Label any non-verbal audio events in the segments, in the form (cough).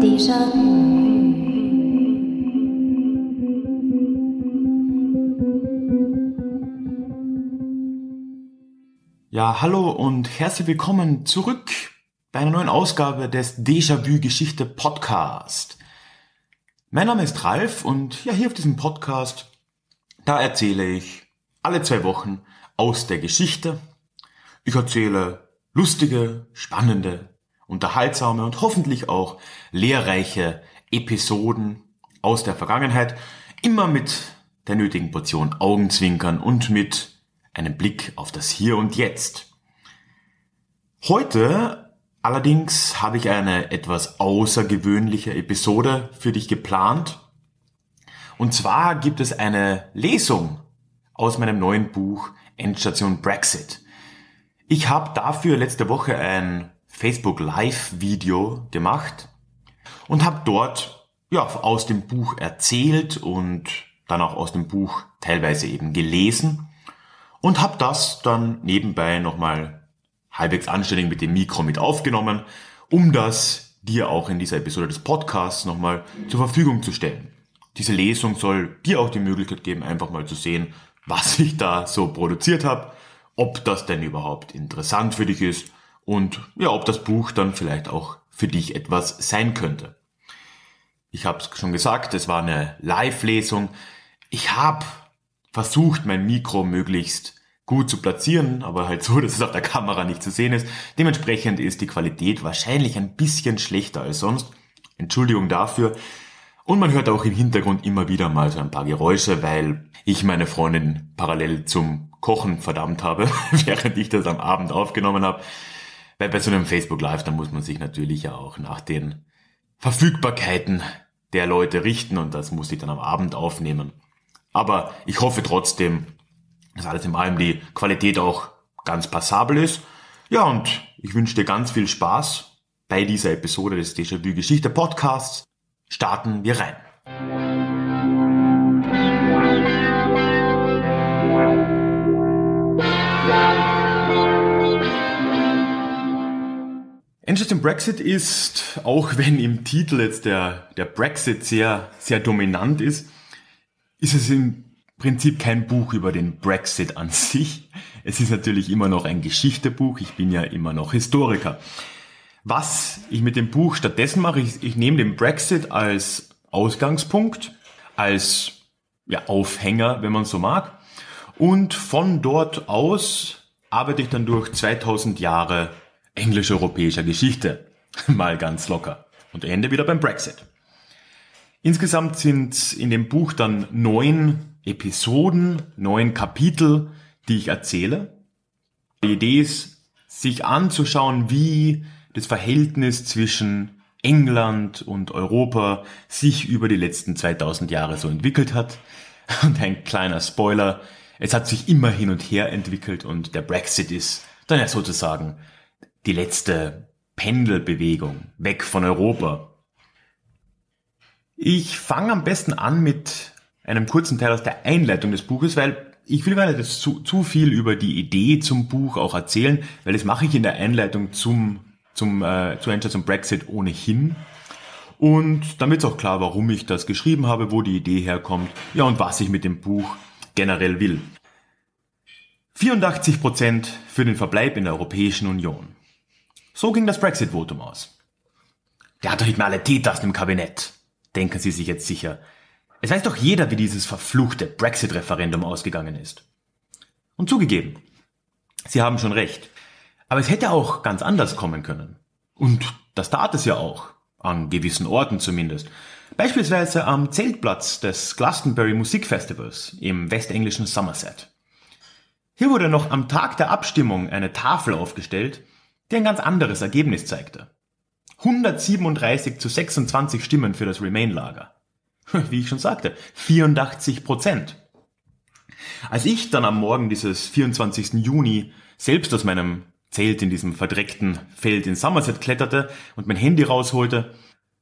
地上 Ja, hallo und herzlich willkommen zurück bei einer neuen Ausgabe des Déjà-vu Geschichte Podcast. Mein Name ist Ralf und ja, hier auf diesem Podcast, da erzähle ich alle zwei Wochen aus der Geschichte. Ich erzähle lustige, spannende, unterhaltsame und hoffentlich auch lehrreiche Episoden aus der Vergangenheit, immer mit der nötigen Portion Augenzwinkern und mit einem Blick auf das Hier und Jetzt. Heute allerdings habe ich eine etwas außergewöhnliche Episode für dich geplant. Und zwar gibt es eine Lesung aus meinem neuen Buch Endstation Brexit. Ich habe dafür letzte Woche ein Facebook Live Video gemacht und habe dort ja aus dem Buch erzählt und dann auch aus dem Buch teilweise eben gelesen und habe das dann nebenbei nochmal halbwegs anständig mit dem Mikro mit aufgenommen, um das dir auch in dieser Episode des Podcasts nochmal zur Verfügung zu stellen. Diese Lesung soll dir auch die Möglichkeit geben, einfach mal zu sehen, was ich da so produziert habe, ob das denn überhaupt interessant für dich ist und ja, ob das Buch dann vielleicht auch für dich etwas sein könnte. Ich habe es schon gesagt, es war eine Live-Lesung. Ich habe versucht, mein Mikro möglichst gut zu platzieren, aber halt so, (laughs) dass es auf der Kamera nicht zu sehen ist. Dementsprechend ist die Qualität wahrscheinlich ein bisschen schlechter als sonst. Entschuldigung dafür. Und man hört auch im Hintergrund immer wieder mal so ein paar Geräusche, weil ich meine Freundin parallel zum Kochen verdammt habe, (laughs) während ich das am Abend aufgenommen habe. Weil bei so einem Facebook Live, da muss man sich natürlich ja auch nach den Verfügbarkeiten der Leute richten und das muss ich dann am Abend aufnehmen. Aber ich hoffe trotzdem, dass alles in allem die Qualität auch ganz passabel ist. Ja, und ich wünsche dir ganz viel Spaß bei dieser Episode des Déjà-vu Geschichte Podcasts. Starten wir rein. Interesting Brexit ist, auch wenn im Titel jetzt der, der Brexit sehr, sehr dominant ist, ist es im Prinzip kein Buch über den Brexit an sich. Es ist natürlich immer noch ein Geschichtebuch. Ich bin ja immer noch Historiker. Was ich mit dem Buch stattdessen mache, ich, ich nehme den Brexit als Ausgangspunkt, als ja, Aufhänger, wenn man so mag. Und von dort aus arbeite ich dann durch 2000 Jahre englisch-europäischer Geschichte. (laughs) Mal ganz locker. Und ende wieder beim Brexit. Insgesamt sind in dem Buch dann neun Episoden, neun Kapitel, die ich erzähle. Die Idee ist, sich anzuschauen, wie das Verhältnis zwischen England und Europa sich über die letzten 2000 Jahre so entwickelt hat. (laughs) Und ein kleiner Spoiler, es hat sich immer hin und her entwickelt und der Brexit ist dann ja sozusagen die letzte Pendelbewegung weg von Europa. Ich fange am besten an mit einem kurzen Teil aus der Einleitung des Buches, weil ich will gar nicht zu, zu viel über die Idee zum Buch auch erzählen, weil das mache ich in der Einleitung zum, zum, äh, zu Enter zum Brexit ohnehin. Und dann wird auch klar, warum ich das geschrieben habe, wo die Idee herkommt, ja und was ich mit dem Buch generell will. 84 Prozent für den Verbleib in der Europäischen Union. So ging das Brexit-Votum aus. Der hat doch nicht mehr alle Teetasten im Kabinett, denken Sie sich jetzt sicher. Es weiß doch jeder, wie dieses verfluchte Brexit-Referendum ausgegangen ist. Und zugegeben, Sie haben schon recht. Aber es hätte auch ganz anders kommen können. Und das tat es ja auch. An gewissen Orten zumindest. Beispielsweise am Zeltplatz des Glastonbury Musikfestivals im westenglischen Somerset. Hier wurde noch am Tag der Abstimmung eine Tafel aufgestellt, die ein ganz anderes Ergebnis zeigte. 137 zu 26 Stimmen für das Remain-Lager. (laughs) Wie ich schon sagte, 84 Prozent. Als ich dann am Morgen dieses 24. Juni selbst aus meinem Zelt in diesem verdreckten Feld in Somerset kletterte und mein Handy rausholte,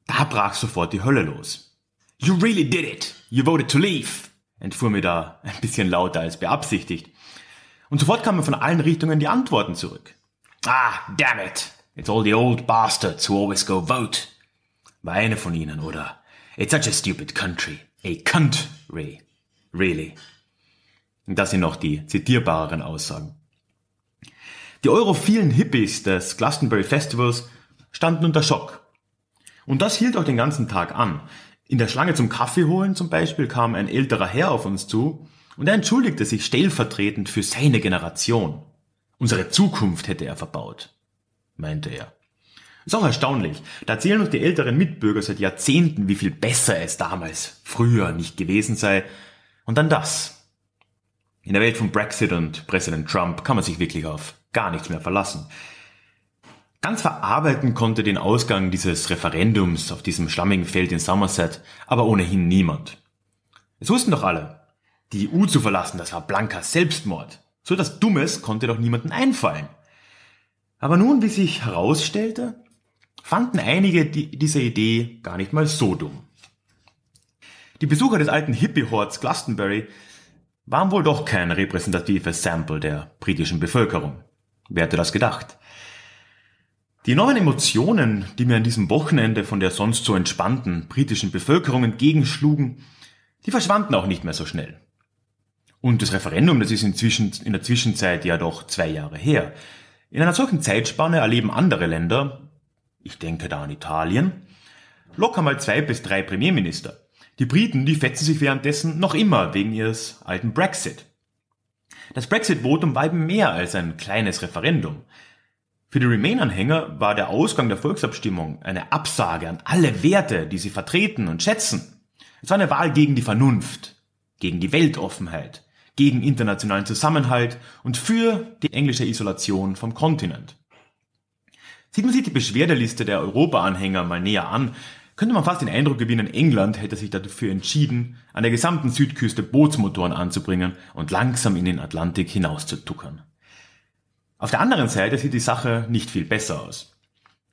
da brach sofort die Hölle los. You really did it! You voted to leave! entfuhr mir da ein bisschen lauter als beabsichtigt. Und sofort kamen von allen Richtungen die Antworten zurück. Ah, damn it! It's all the old bastards who always go vote. War eine von ihnen, oder? It's such a stupid country. A country. Really. Und das sind noch die zitierbareren Aussagen. Die europhilen Hippies des Glastonbury Festivals standen unter Schock. Und das hielt auch den ganzen Tag an. In der Schlange zum Kaffee holen zum Beispiel kam ein älterer Herr auf uns zu und er entschuldigte sich stellvertretend für seine Generation. Unsere Zukunft hätte er verbaut, meinte er. Ist auch erstaunlich. Da erzählen uns die älteren Mitbürger seit Jahrzehnten, wie viel besser es damals früher nicht gewesen sei. Und dann das. In der Welt von Brexit und Präsident Trump kann man sich wirklich auf gar nichts mehr verlassen. Ganz verarbeiten konnte den Ausgang dieses Referendums auf diesem schlammigen Feld in Somerset aber ohnehin niemand. Es wussten doch alle, die EU zu verlassen, das war blanker Selbstmord. So etwas Dummes konnte doch niemanden einfallen. Aber nun, wie sich herausstellte, fanden einige die, diese Idee gar nicht mal so dumm. Die Besucher des alten Hippie-Horts Glastonbury waren wohl doch kein repräsentatives Sample der britischen Bevölkerung. Wer hätte das gedacht? Die enormen Emotionen, die mir an diesem Wochenende von der sonst so entspannten britischen Bevölkerung entgegenschlugen, die verschwanden auch nicht mehr so schnell. Und das Referendum, das ist inzwischen, in der Zwischenzeit ja doch zwei Jahre her. In einer solchen Zeitspanne erleben andere Länder, ich denke da an Italien, locker mal zwei bis drei Premierminister. Die Briten, die fetzen sich währenddessen noch immer wegen ihres alten Brexit. Das Brexit-Votum war eben mehr als ein kleines Referendum. Für die Remain-Anhänger war der Ausgang der Volksabstimmung eine Absage an alle Werte, die sie vertreten und schätzen. Es war eine Wahl gegen die Vernunft, gegen die Weltoffenheit, gegen internationalen Zusammenhalt und für die englische Isolation vom Kontinent. Sieht man sich die Beschwerdeliste der Europa-Anhänger mal näher an, könnte man fast den Eindruck gewinnen, England hätte sich dafür entschieden, an der gesamten Südküste Bootsmotoren anzubringen und langsam in den Atlantik hinauszutuckern. Auf der anderen Seite sieht die Sache nicht viel besser aus.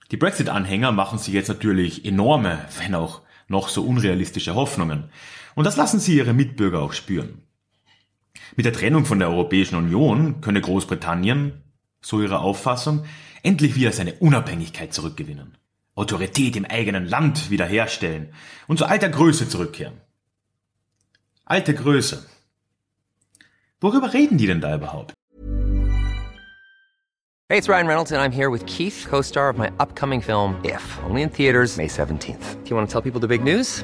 Die Brexit-Anhänger machen sich jetzt natürlich enorme, wenn auch noch so unrealistische Hoffnungen. Und das lassen sie ihre Mitbürger auch spüren. Mit der Trennung von der Europäischen Union könne Großbritannien, so ihre Auffassung, endlich wieder seine Unabhängigkeit zurückgewinnen, Autorität im eigenen Land wiederherstellen und zu alter Größe zurückkehren. Alte Größe. Worüber reden die denn da überhaupt? Hey, it's Ryan Reynolds and I'm here with Keith, co-star of my upcoming film If, only in theaters May 17th. Do you want to tell people the big news?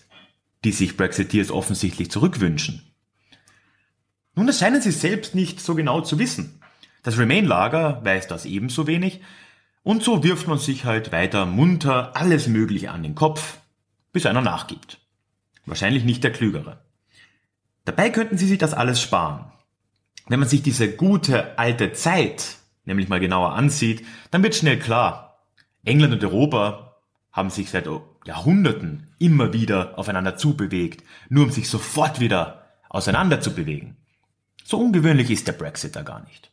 Die sich Brexiteers offensichtlich zurückwünschen. Nun, das scheinen sie selbst nicht so genau zu wissen. Das Remain-Lager weiß das ebenso wenig und so wirft man sich halt weiter munter alles Mögliche an den Kopf, bis einer nachgibt. Wahrscheinlich nicht der Klügere. Dabei könnten sie sich das alles sparen. Wenn man sich diese gute alte Zeit nämlich mal genauer ansieht, dann wird schnell klar, England und Europa haben sich seit Jahrhunderten immer wieder aufeinander zubewegt, nur um sich sofort wieder auseinander zu bewegen. So ungewöhnlich ist der Brexit da gar nicht.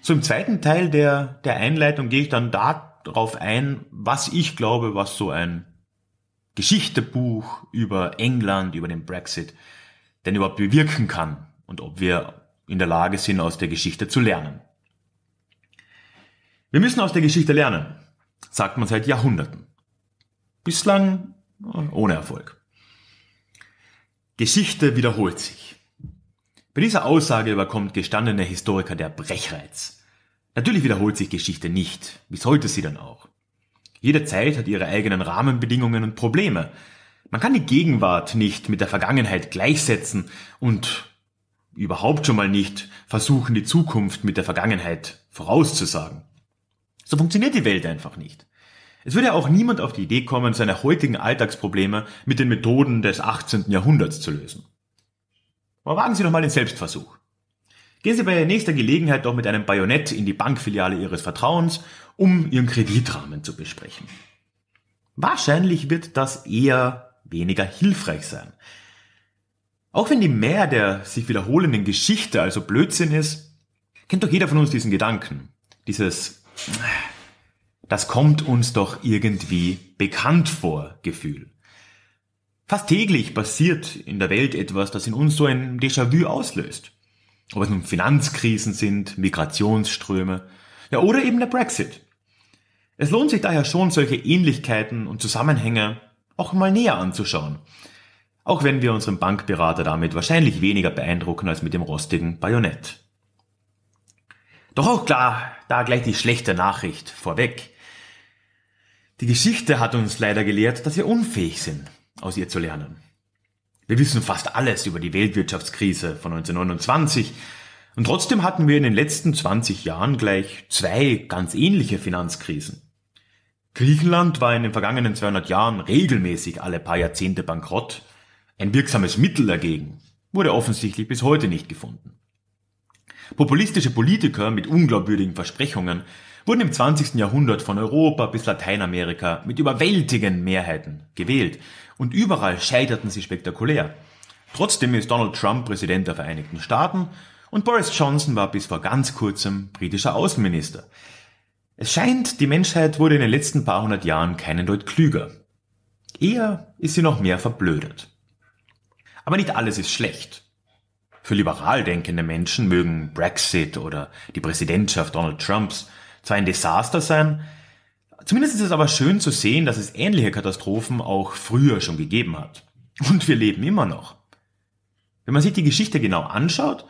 So im zweiten Teil der, der Einleitung gehe ich dann darauf ein, was ich glaube, was so ein Geschichtebuch über England, über den Brexit denn überhaupt bewirken kann und ob wir in der Lage sind, aus der Geschichte zu lernen. Wir müssen aus der Geschichte lernen, sagt man seit Jahrhunderten. Bislang ohne Erfolg. Geschichte wiederholt sich. Bei dieser Aussage überkommt gestandener Historiker der Brechreiz. Natürlich wiederholt sich Geschichte nicht. Wie sollte sie dann auch? Jede Zeit hat ihre eigenen Rahmenbedingungen und Probleme. Man kann die Gegenwart nicht mit der Vergangenheit gleichsetzen und überhaupt schon mal nicht versuchen, die Zukunft mit der Vergangenheit vorauszusagen. So funktioniert die Welt einfach nicht. Es würde auch niemand auf die Idee kommen, seine heutigen Alltagsprobleme mit den Methoden des 18. Jahrhunderts zu lösen. Aber wagen Sie doch mal den Selbstversuch. Gehen Sie bei nächster Gelegenheit doch mit einem Bajonett in die Bankfiliale Ihres Vertrauens, um Ihren Kreditrahmen zu besprechen. Wahrscheinlich wird das eher weniger hilfreich sein. Auch wenn die Mehr der sich wiederholenden Geschichte also Blödsinn ist, kennt doch jeder von uns diesen Gedanken. Dieses, das kommt uns doch irgendwie bekannt vor Gefühl. Fast täglich passiert in der Welt etwas, das in uns so ein Déjà-vu auslöst. Ob es nun Finanzkrisen sind, Migrationsströme, ja, oder eben der Brexit. Es lohnt sich daher schon, solche Ähnlichkeiten und Zusammenhänge auch mal näher anzuschauen. Auch wenn wir unseren Bankberater damit wahrscheinlich weniger beeindrucken als mit dem rostigen Bajonett. Doch auch klar, da gleich die schlechte Nachricht vorweg. Die Geschichte hat uns leider gelehrt, dass wir unfähig sind, aus ihr zu lernen. Wir wissen fast alles über die Weltwirtschaftskrise von 1929 und trotzdem hatten wir in den letzten 20 Jahren gleich zwei ganz ähnliche Finanzkrisen. Griechenland war in den vergangenen 200 Jahren regelmäßig alle paar Jahrzehnte bankrott. Ein wirksames Mittel dagegen wurde offensichtlich bis heute nicht gefunden. Populistische Politiker mit unglaubwürdigen Versprechungen wurden im 20. Jahrhundert von Europa bis Lateinamerika mit überwältigenden Mehrheiten gewählt und überall scheiterten sie spektakulär. Trotzdem ist Donald Trump Präsident der Vereinigten Staaten und Boris Johnson war bis vor ganz kurzem britischer Außenminister. Es scheint, die Menschheit wurde in den letzten paar hundert Jahren keinen Deut klüger. Eher ist sie noch mehr verblödet. Aber nicht alles ist schlecht. Für liberal denkende Menschen mögen Brexit oder die Präsidentschaft Donald Trumps zwar ein Desaster sein, zumindest ist es aber schön zu sehen, dass es ähnliche Katastrophen auch früher schon gegeben hat. Und wir leben immer noch. Wenn man sich die Geschichte genau anschaut,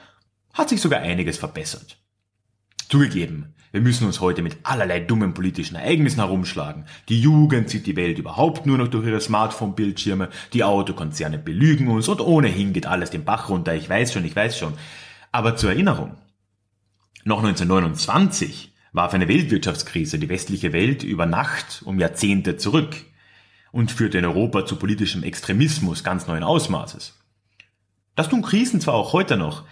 hat sich sogar einiges verbessert. Zugegeben, wir müssen uns heute mit allerlei dummen politischen Ereignissen herumschlagen. Die Jugend sieht die Welt überhaupt nur noch durch ihre Smartphone-Bildschirme, die Autokonzerne belügen uns und ohnehin geht alles den Bach runter. Ich weiß schon, ich weiß schon. Aber zur Erinnerung. Noch 1929 warf eine Weltwirtschaftskrise die westliche Welt über Nacht um Jahrzehnte zurück und führte in Europa zu politischem Extremismus ganz neuen Ausmaßes. Das tun Krisen zwar auch heute noch,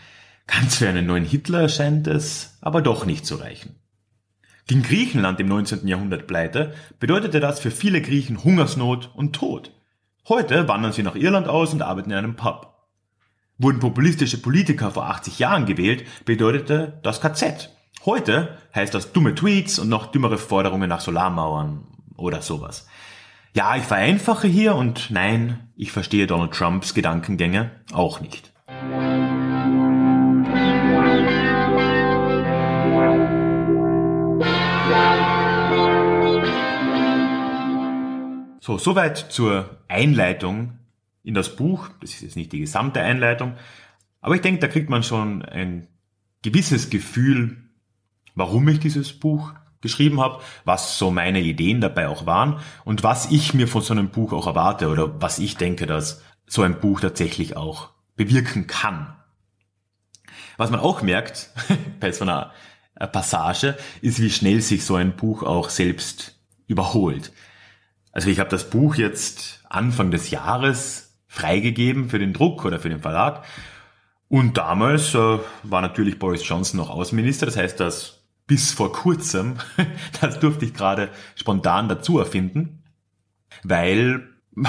ganz für einen neuen Hitler scheint es aber doch nicht zu reichen. Ging Griechenland im 19. Jahrhundert pleite, bedeutete das für viele Griechen Hungersnot und Tod. Heute wandern sie nach Irland aus und arbeiten in einem Pub. Wurden populistische Politiker vor 80 Jahren gewählt, bedeutete das KZ Heute heißt das dumme Tweets und noch dümmere Forderungen nach Solarmauern oder sowas. Ja, ich vereinfache hier und nein, ich verstehe Donald Trumps Gedankengänge auch nicht. So, soweit zur Einleitung in das Buch. Das ist jetzt nicht die gesamte Einleitung, aber ich denke, da kriegt man schon ein gewisses Gefühl warum ich dieses Buch geschrieben habe, was so meine Ideen dabei auch waren und was ich mir von so einem Buch auch erwarte oder was ich denke, dass so ein Buch tatsächlich auch bewirken kann. Was man auch merkt (laughs) bei so einer Passage, ist, wie schnell sich so ein Buch auch selbst überholt. Also ich habe das Buch jetzt Anfang des Jahres freigegeben für den Druck oder für den Verlag. Und damals äh, war natürlich Boris Johnson noch Außenminister. Das heißt, das bis vor kurzem, (laughs) das durfte ich gerade spontan dazu erfinden, weil (laughs)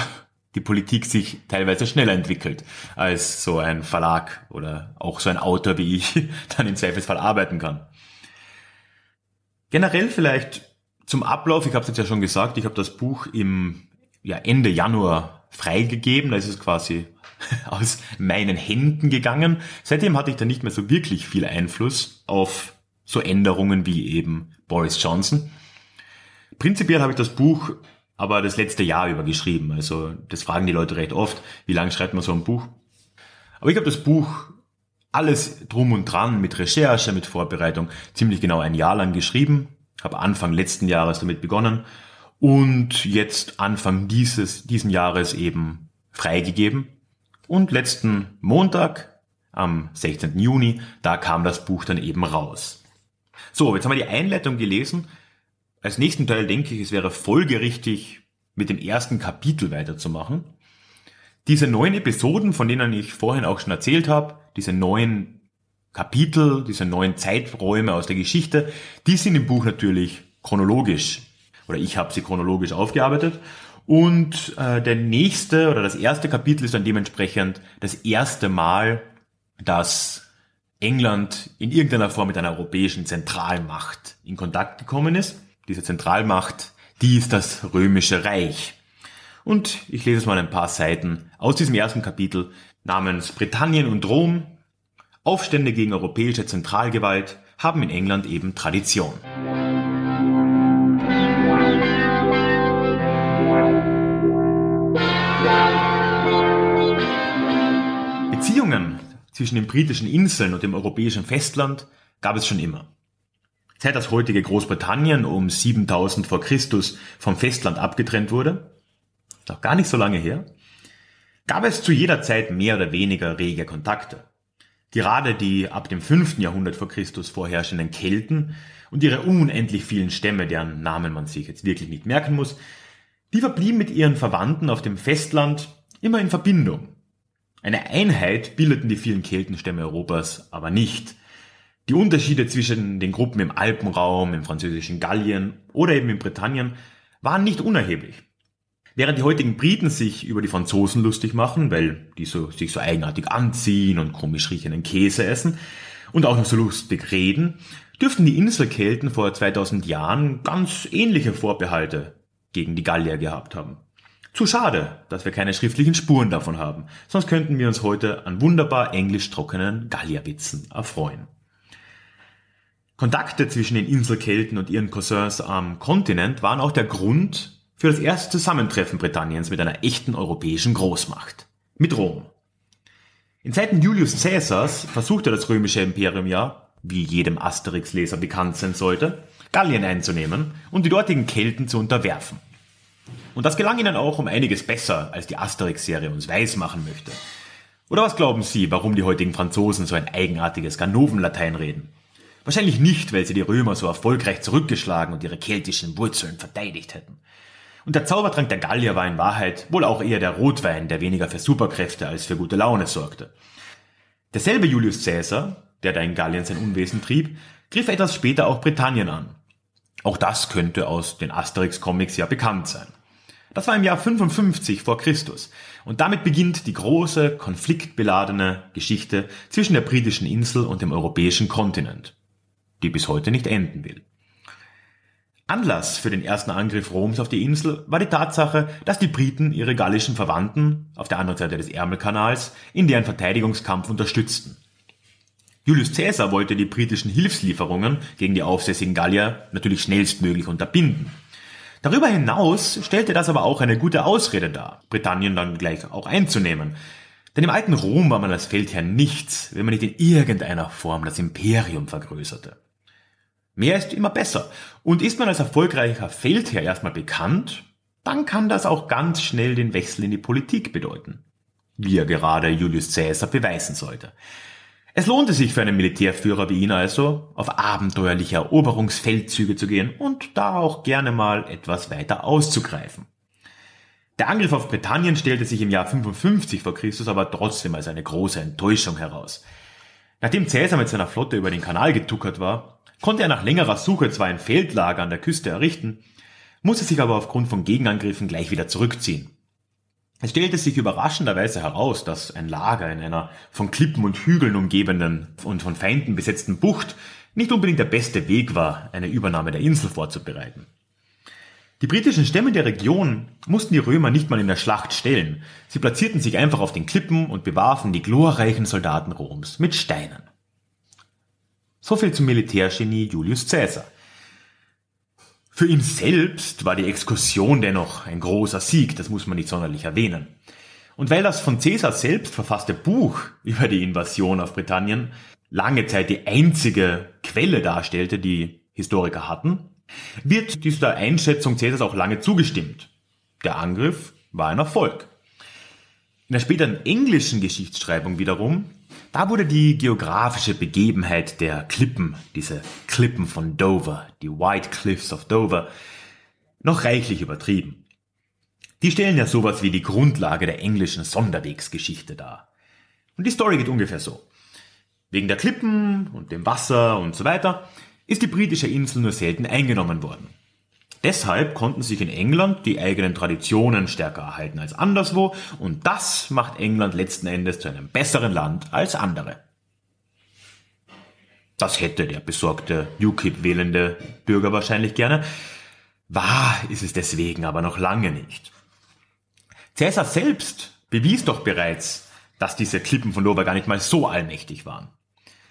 die Politik sich teilweise schneller entwickelt, als so ein Verlag oder auch so ein Autor wie ich (laughs) dann im Zweifelsfall arbeiten kann. Generell vielleicht zum Ablauf, ich habe es jetzt ja schon gesagt, ich habe das Buch im ja, Ende Januar freigegeben, da ist es quasi aus meinen Händen gegangen. Seitdem hatte ich da nicht mehr so wirklich viel Einfluss auf so Änderungen wie eben Boris Johnson. Prinzipiell habe ich das Buch aber das letzte Jahr über geschrieben. Also das fragen die Leute recht oft, wie lange schreibt man so ein Buch? Aber ich habe das Buch alles drum und dran mit Recherche, mit Vorbereitung ziemlich genau ein Jahr lang geschrieben, habe Anfang letzten Jahres damit begonnen und jetzt Anfang dieses diesen Jahres eben freigegeben und letzten Montag am 16. Juni, da kam das Buch dann eben raus. So, jetzt haben wir die Einleitung gelesen. Als nächsten Teil denke ich, es wäre folgerichtig, mit dem ersten Kapitel weiterzumachen. Diese neuen Episoden, von denen ich vorhin auch schon erzählt habe, diese neuen Kapitel, diese neuen Zeiträume aus der Geschichte, die sind im Buch natürlich chronologisch. Oder ich habe sie chronologisch aufgearbeitet. Und äh, der nächste oder das erste Kapitel ist dann dementsprechend das erste Mal, dass England in irgendeiner Form mit einer europäischen Zentralmacht in Kontakt gekommen ist. Diese Zentralmacht, die ist das Römische Reich. Und ich lese es mal ein paar Seiten aus diesem ersten Kapitel namens Britannien und Rom. Aufstände gegen europäische Zentralgewalt haben in England eben Tradition. Zwischen den britischen Inseln und dem europäischen Festland gab es schon immer. Seit das heutige Großbritannien um 7000 vor Christus vom Festland abgetrennt wurde, auch gar nicht so lange her, gab es zu jeder Zeit mehr oder weniger rege Kontakte. Gerade die ab dem 5. Jahrhundert vor Christus vorherrschenden Kelten und ihre unendlich vielen Stämme, deren Namen man sich jetzt wirklich nicht merken muss, die verblieben mit ihren Verwandten auf dem Festland immer in Verbindung. Eine Einheit bildeten die vielen Keltenstämme Europas aber nicht. Die Unterschiede zwischen den Gruppen im Alpenraum, im französischen Gallien oder eben in Britannien waren nicht unerheblich. Während die heutigen Briten sich über die Franzosen lustig machen, weil die so, sich so eigenartig anziehen und komisch riechenden Käse essen und auch noch so lustig reden, dürften die Inselkelten vor 2000 Jahren ganz ähnliche Vorbehalte gegen die Gallier gehabt haben. Zu schade, dass wir keine schriftlichen Spuren davon haben, sonst könnten wir uns heute an wunderbar englisch trockenen Gallierwitzen erfreuen. Kontakte zwischen den Inselkelten und ihren Cousins am Kontinent waren auch der Grund für das erste Zusammentreffen Britanniens mit einer echten europäischen Großmacht. Mit Rom. In Zeiten Julius Caesars versuchte das römische Imperium ja, wie jedem Asterix-Leser bekannt sein sollte, Gallien einzunehmen und die dortigen Kelten zu unterwerfen. Und das gelang ihnen auch um einiges besser, als die Asterix-Serie uns weismachen möchte. Oder was glauben Sie, warum die heutigen Franzosen so ein eigenartiges Ganovenlatein reden? Wahrscheinlich nicht, weil sie die Römer so erfolgreich zurückgeschlagen und ihre keltischen Wurzeln verteidigt hätten. Und der Zaubertrank der Gallier war in Wahrheit wohl auch eher der Rotwein, der weniger für Superkräfte als für gute Laune sorgte. Derselbe Julius Caesar, der da in Gallien sein Unwesen trieb, griff etwas später auch Britannien an. Auch das könnte aus den Asterix-Comics ja bekannt sein. Das war im Jahr 55 vor Christus. Und damit beginnt die große, konfliktbeladene Geschichte zwischen der britischen Insel und dem europäischen Kontinent die bis heute nicht enden will. Anlass für den ersten Angriff Roms auf die Insel war die Tatsache, dass die Briten ihre gallischen Verwandten auf der anderen Seite des Ärmelkanals in deren Verteidigungskampf unterstützten. Julius Caesar wollte die britischen Hilfslieferungen gegen die aufsässigen Gallier natürlich schnellstmöglich unterbinden. Darüber hinaus stellte das aber auch eine gute Ausrede dar, Britannien dann gleich auch einzunehmen. Denn im alten Rom war man als Feldherr nichts, wenn man nicht in irgendeiner Form das Imperium vergrößerte. Mehr ist immer besser. Und ist man als erfolgreicher Feldherr erstmal bekannt, dann kann das auch ganz schnell den Wechsel in die Politik bedeuten. Wie er gerade Julius Caesar beweisen sollte. Es lohnte sich für einen Militärführer wie ihn also, auf abenteuerliche Eroberungsfeldzüge zu gehen und da auch gerne mal etwas weiter auszugreifen. Der Angriff auf Britannien stellte sich im Jahr 55 vor Christus aber trotzdem als eine große Enttäuschung heraus. Nachdem Caesar mit seiner Flotte über den Kanal getuckert war, konnte er nach längerer Suche zwar ein Feldlager an der Küste errichten, musste sich aber aufgrund von Gegenangriffen gleich wieder zurückziehen. Es stellte sich überraschenderweise heraus, dass ein Lager in einer von Klippen und Hügeln umgebenen und von Feinden besetzten Bucht nicht unbedingt der beste Weg war, eine Übernahme der Insel vorzubereiten. Die britischen Stämme der Region mussten die Römer nicht mal in der Schlacht stellen. Sie platzierten sich einfach auf den Klippen und bewarfen die glorreichen Soldaten Roms mit Steinen. So viel zum Militärgenie Julius Caesar. Für ihn selbst war die Exkursion dennoch ein großer Sieg, das muss man nicht sonderlich erwähnen. Und weil das von Caesar selbst verfasste Buch über die Invasion auf Britannien lange Zeit die einzige Quelle darstellte, die Historiker hatten, wird dieser Einschätzung Caesars auch lange zugestimmt. Der Angriff war ein Erfolg. In der späteren englischen Geschichtsschreibung wiederum Da wurde die geografische Begebenheit der Klippen, diese Klippen von Dover, die White Cliffs of Dover, noch reichlich übertrieben. Die stellen ja sowas wie die Grundlage der englischen Sonderwegsgeschichte dar. Und die Story geht ungefähr so. Wegen der Klippen und dem Wasser und so weiter ist die britische Insel nur selten eingenommen worden. Deshalb konnten sich in England die eigenen Traditionen stärker erhalten als anderswo und das macht England letzten Endes zu einem besseren Land als andere. Das hätte der besorgte UKIP-wählende Bürger wahrscheinlich gerne. Wahr ist es deswegen aber noch lange nicht. Cäsar selbst bewies doch bereits, dass diese Klippen von Dover gar nicht mal so allmächtig waren.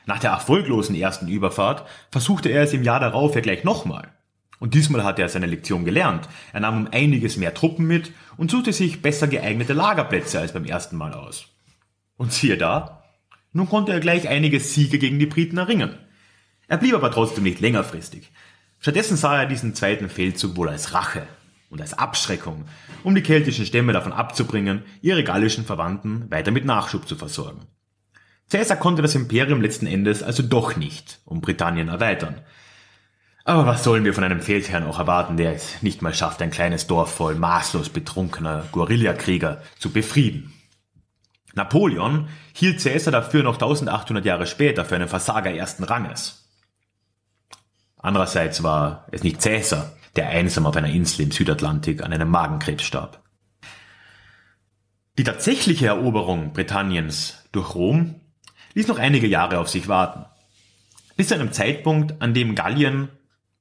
Nach der erfolglosen ersten Überfahrt versuchte er es im Jahr darauf ja gleich nochmal. Und diesmal hatte er seine Lektion gelernt. Er nahm um einiges mehr Truppen mit und suchte sich besser geeignete Lagerplätze als beim ersten Mal aus. Und siehe da, nun konnte er gleich einige Siege gegen die Briten erringen. Er blieb aber trotzdem nicht längerfristig. Stattdessen sah er diesen zweiten Feldzug wohl als Rache und als Abschreckung, um die keltischen Stämme davon abzubringen, ihre gallischen Verwandten weiter mit Nachschub zu versorgen. Caesar konnte das Imperium letzten Endes also doch nicht um Britannien erweitern. Aber was sollen wir von einem Feldherrn auch erwarten, der es nicht mal schafft, ein kleines Dorf voll maßlos betrunkener Guerillakrieger zu befrieden? Napoleon hielt Caesar dafür noch 1800 Jahre später für einen Versager ersten Ranges. Andererseits war es nicht Caesar, der einsam auf einer Insel im Südatlantik an einem Magenkrebs starb. Die tatsächliche Eroberung Britanniens durch Rom ließ noch einige Jahre auf sich warten. Bis zu einem Zeitpunkt, an dem Gallien,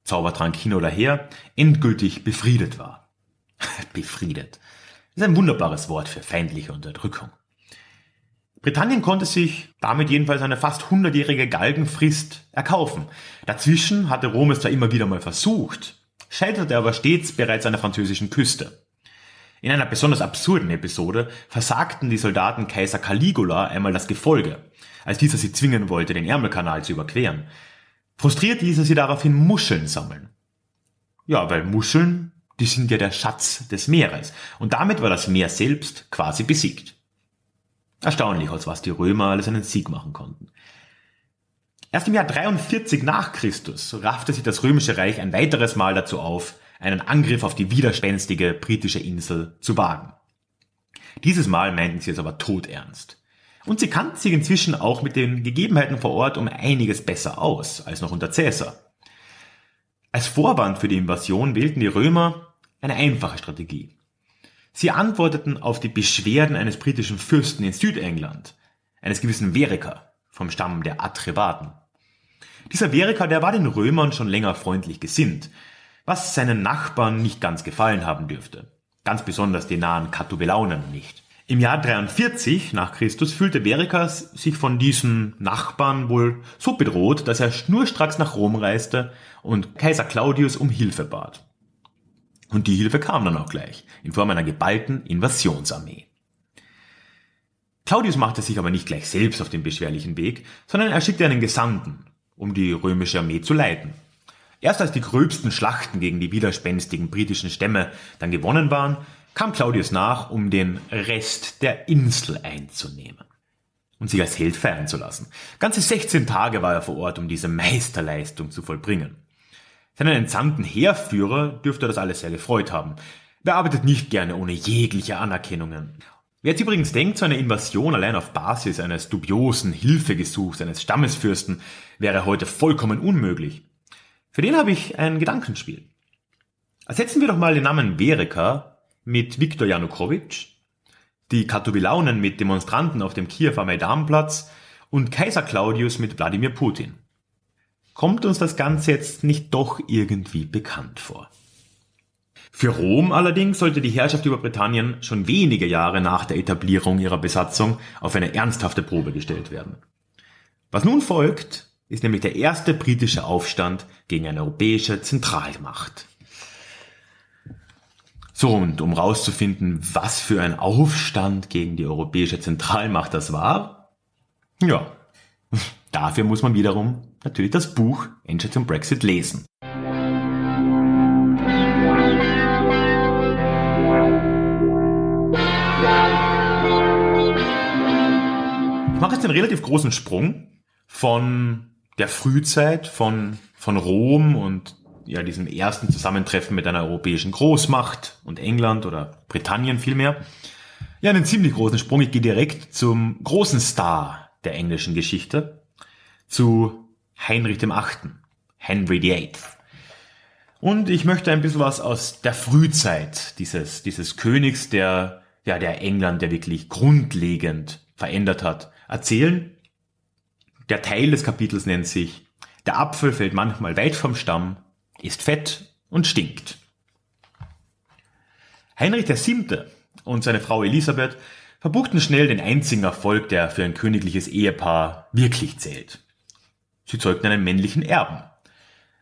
Zaubertrank hin oder her, endgültig befriedet war. (laughs) befriedet. Das ist ein wunderbares Wort für feindliche Unterdrückung. Britannien konnte sich damit jedenfalls eine fast hundertjährige Galgenfrist erkaufen. Dazwischen hatte Rom es zwar immer wieder mal versucht, scheiterte aber stets bereits an der französischen Küste. In einer besonders absurden Episode versagten die Soldaten Kaiser Caligula einmal das Gefolge, als dieser sie zwingen wollte, den Ärmelkanal zu überqueren. Frustriert ließ er sie daraufhin Muscheln sammeln. Ja, weil Muscheln, die sind ja der Schatz des Meeres. Und damit war das Meer selbst quasi besiegt. Erstaunlich, aus was die Römer alles einen Sieg machen konnten. Erst im Jahr 43 nach Christus raffte sich das römische Reich ein weiteres Mal dazu auf, einen Angriff auf die widerspenstige britische Insel zu wagen. Dieses Mal meinten sie es aber todernst. Und sie kannten sich inzwischen auch mit den Gegebenheiten vor Ort um einiges besser aus als noch unter Caesar. Als Vorwand für die Invasion wählten die Römer eine einfache Strategie. Sie antworteten auf die Beschwerden eines britischen Fürsten in Südengland, eines gewissen Verica vom Stamm der Atrebaten. Dieser Verica, der war den Römern schon länger freundlich gesinnt, was seinen Nachbarn nicht ganz gefallen haben dürfte. Ganz besonders den nahen Catubelaunen nicht. Im Jahr 43 nach Christus fühlte Verikas sich von diesen Nachbarn wohl so bedroht, dass er schnurstracks nach Rom reiste und Kaiser Claudius um Hilfe bat. Und die Hilfe kam dann auch gleich, in Form einer geballten Invasionsarmee. Claudius machte sich aber nicht gleich selbst auf den beschwerlichen Weg, sondern er schickte einen Gesandten, um die römische Armee zu leiten. Erst als die gröbsten Schlachten gegen die widerspenstigen britischen Stämme dann gewonnen waren, kam Claudius nach, um den Rest der Insel einzunehmen und sich als Held feiern zu lassen. Ganze 16 Tage war er vor Ort, um diese Meisterleistung zu vollbringen. Seinen entsandten Heerführer dürfte das alles sehr gefreut haben. Wer arbeitet nicht gerne ohne jegliche Anerkennungen? Wer jetzt übrigens denkt, so eine Invasion allein auf Basis eines dubiosen Hilfegesuchs eines Stammesfürsten wäre heute vollkommen unmöglich. Für den habe ich ein Gedankenspiel. Ersetzen wir doch mal den Namen Verica mit Viktor Janukowitsch, die Katubilaunen mit Demonstranten auf dem Kiewer Maidanplatz und Kaiser Claudius mit Wladimir Putin. Kommt uns das Ganze jetzt nicht doch irgendwie bekannt vor? Für Rom allerdings sollte die Herrschaft über Britannien schon wenige Jahre nach der Etablierung ihrer Besatzung auf eine ernsthafte Probe gestellt werden. Was nun folgt, ist nämlich der erste britische Aufstand gegen eine europäische Zentralmacht. So, und um rauszufinden, was für ein Aufstand gegen die europäische Zentralmacht das war, ja, (laughs) dafür muss man wiederum natürlich das Buch Einschätzung Brexit lesen. Ich mache jetzt einen relativ großen Sprung von der Frühzeit, von, von Rom und ja, diesem ersten Zusammentreffen mit einer europäischen Großmacht und England oder Britannien vielmehr. Ja, einen ziemlich großen Sprung. Ich gehe direkt zum großen Star der englischen Geschichte, zu Heinrich dem Achten, Henry VIII. Und ich möchte ein bisschen was aus der Frühzeit dieses, dieses Königs, der, ja, der England, der wirklich grundlegend verändert hat, erzählen. Der Teil des Kapitels nennt sich Der Apfel fällt manchmal weit vom Stamm, ist fett und stinkt. Heinrich VII. und seine Frau Elisabeth verbuchten schnell den einzigen Erfolg, der für ein königliches Ehepaar wirklich zählt. Sie zeugten einen männlichen Erben.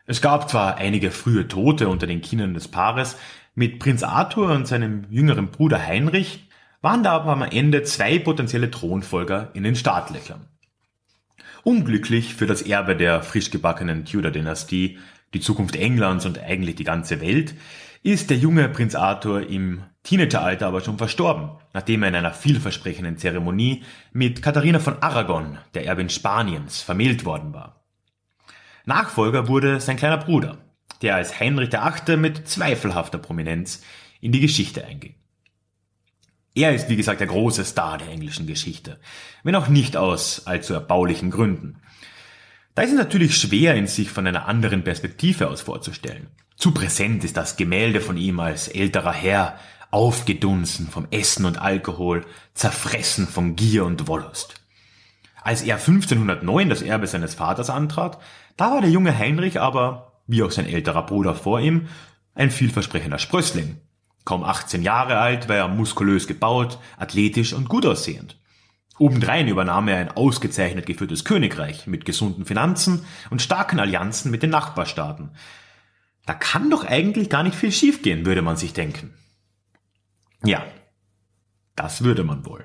Es gab zwar einige frühe Tote unter den Kindern des Paares, mit Prinz Arthur und seinem jüngeren Bruder Heinrich waren da aber am Ende zwei potenzielle Thronfolger in den Startlöchern. Unglücklich für das Erbe der frisch gebackenen Tudor-Dynastie, die Zukunft Englands und eigentlich die ganze Welt, ist der junge Prinz Arthur im Teenageralter aber schon verstorben, nachdem er in einer vielversprechenden Zeremonie mit Katharina von Aragon, der Erbin Spaniens, vermählt worden war. Nachfolger wurde sein kleiner Bruder, der als Heinrich VIII. mit zweifelhafter Prominenz in die Geschichte einging. Er ist, wie gesagt, der große Star der englischen Geschichte, wenn auch nicht aus allzu erbaulichen Gründen. Da ist es natürlich schwer, ihn sich von einer anderen Perspektive aus vorzustellen. Zu präsent ist das Gemälde von ihm als älterer Herr, aufgedunsen vom Essen und Alkohol, zerfressen von Gier und Wollust. Als er 1509 das Erbe seines Vaters antrat, da war der junge Heinrich aber, wie auch sein älterer Bruder vor ihm, ein vielversprechender Sprössling, Kaum 18 Jahre alt war er muskulös gebaut, athletisch und gut aussehend. Obendrein übernahm er ein ausgezeichnet geführtes Königreich mit gesunden Finanzen und starken Allianzen mit den Nachbarstaaten. Da kann doch eigentlich gar nicht viel schiefgehen, würde man sich denken. Ja, das würde man wohl.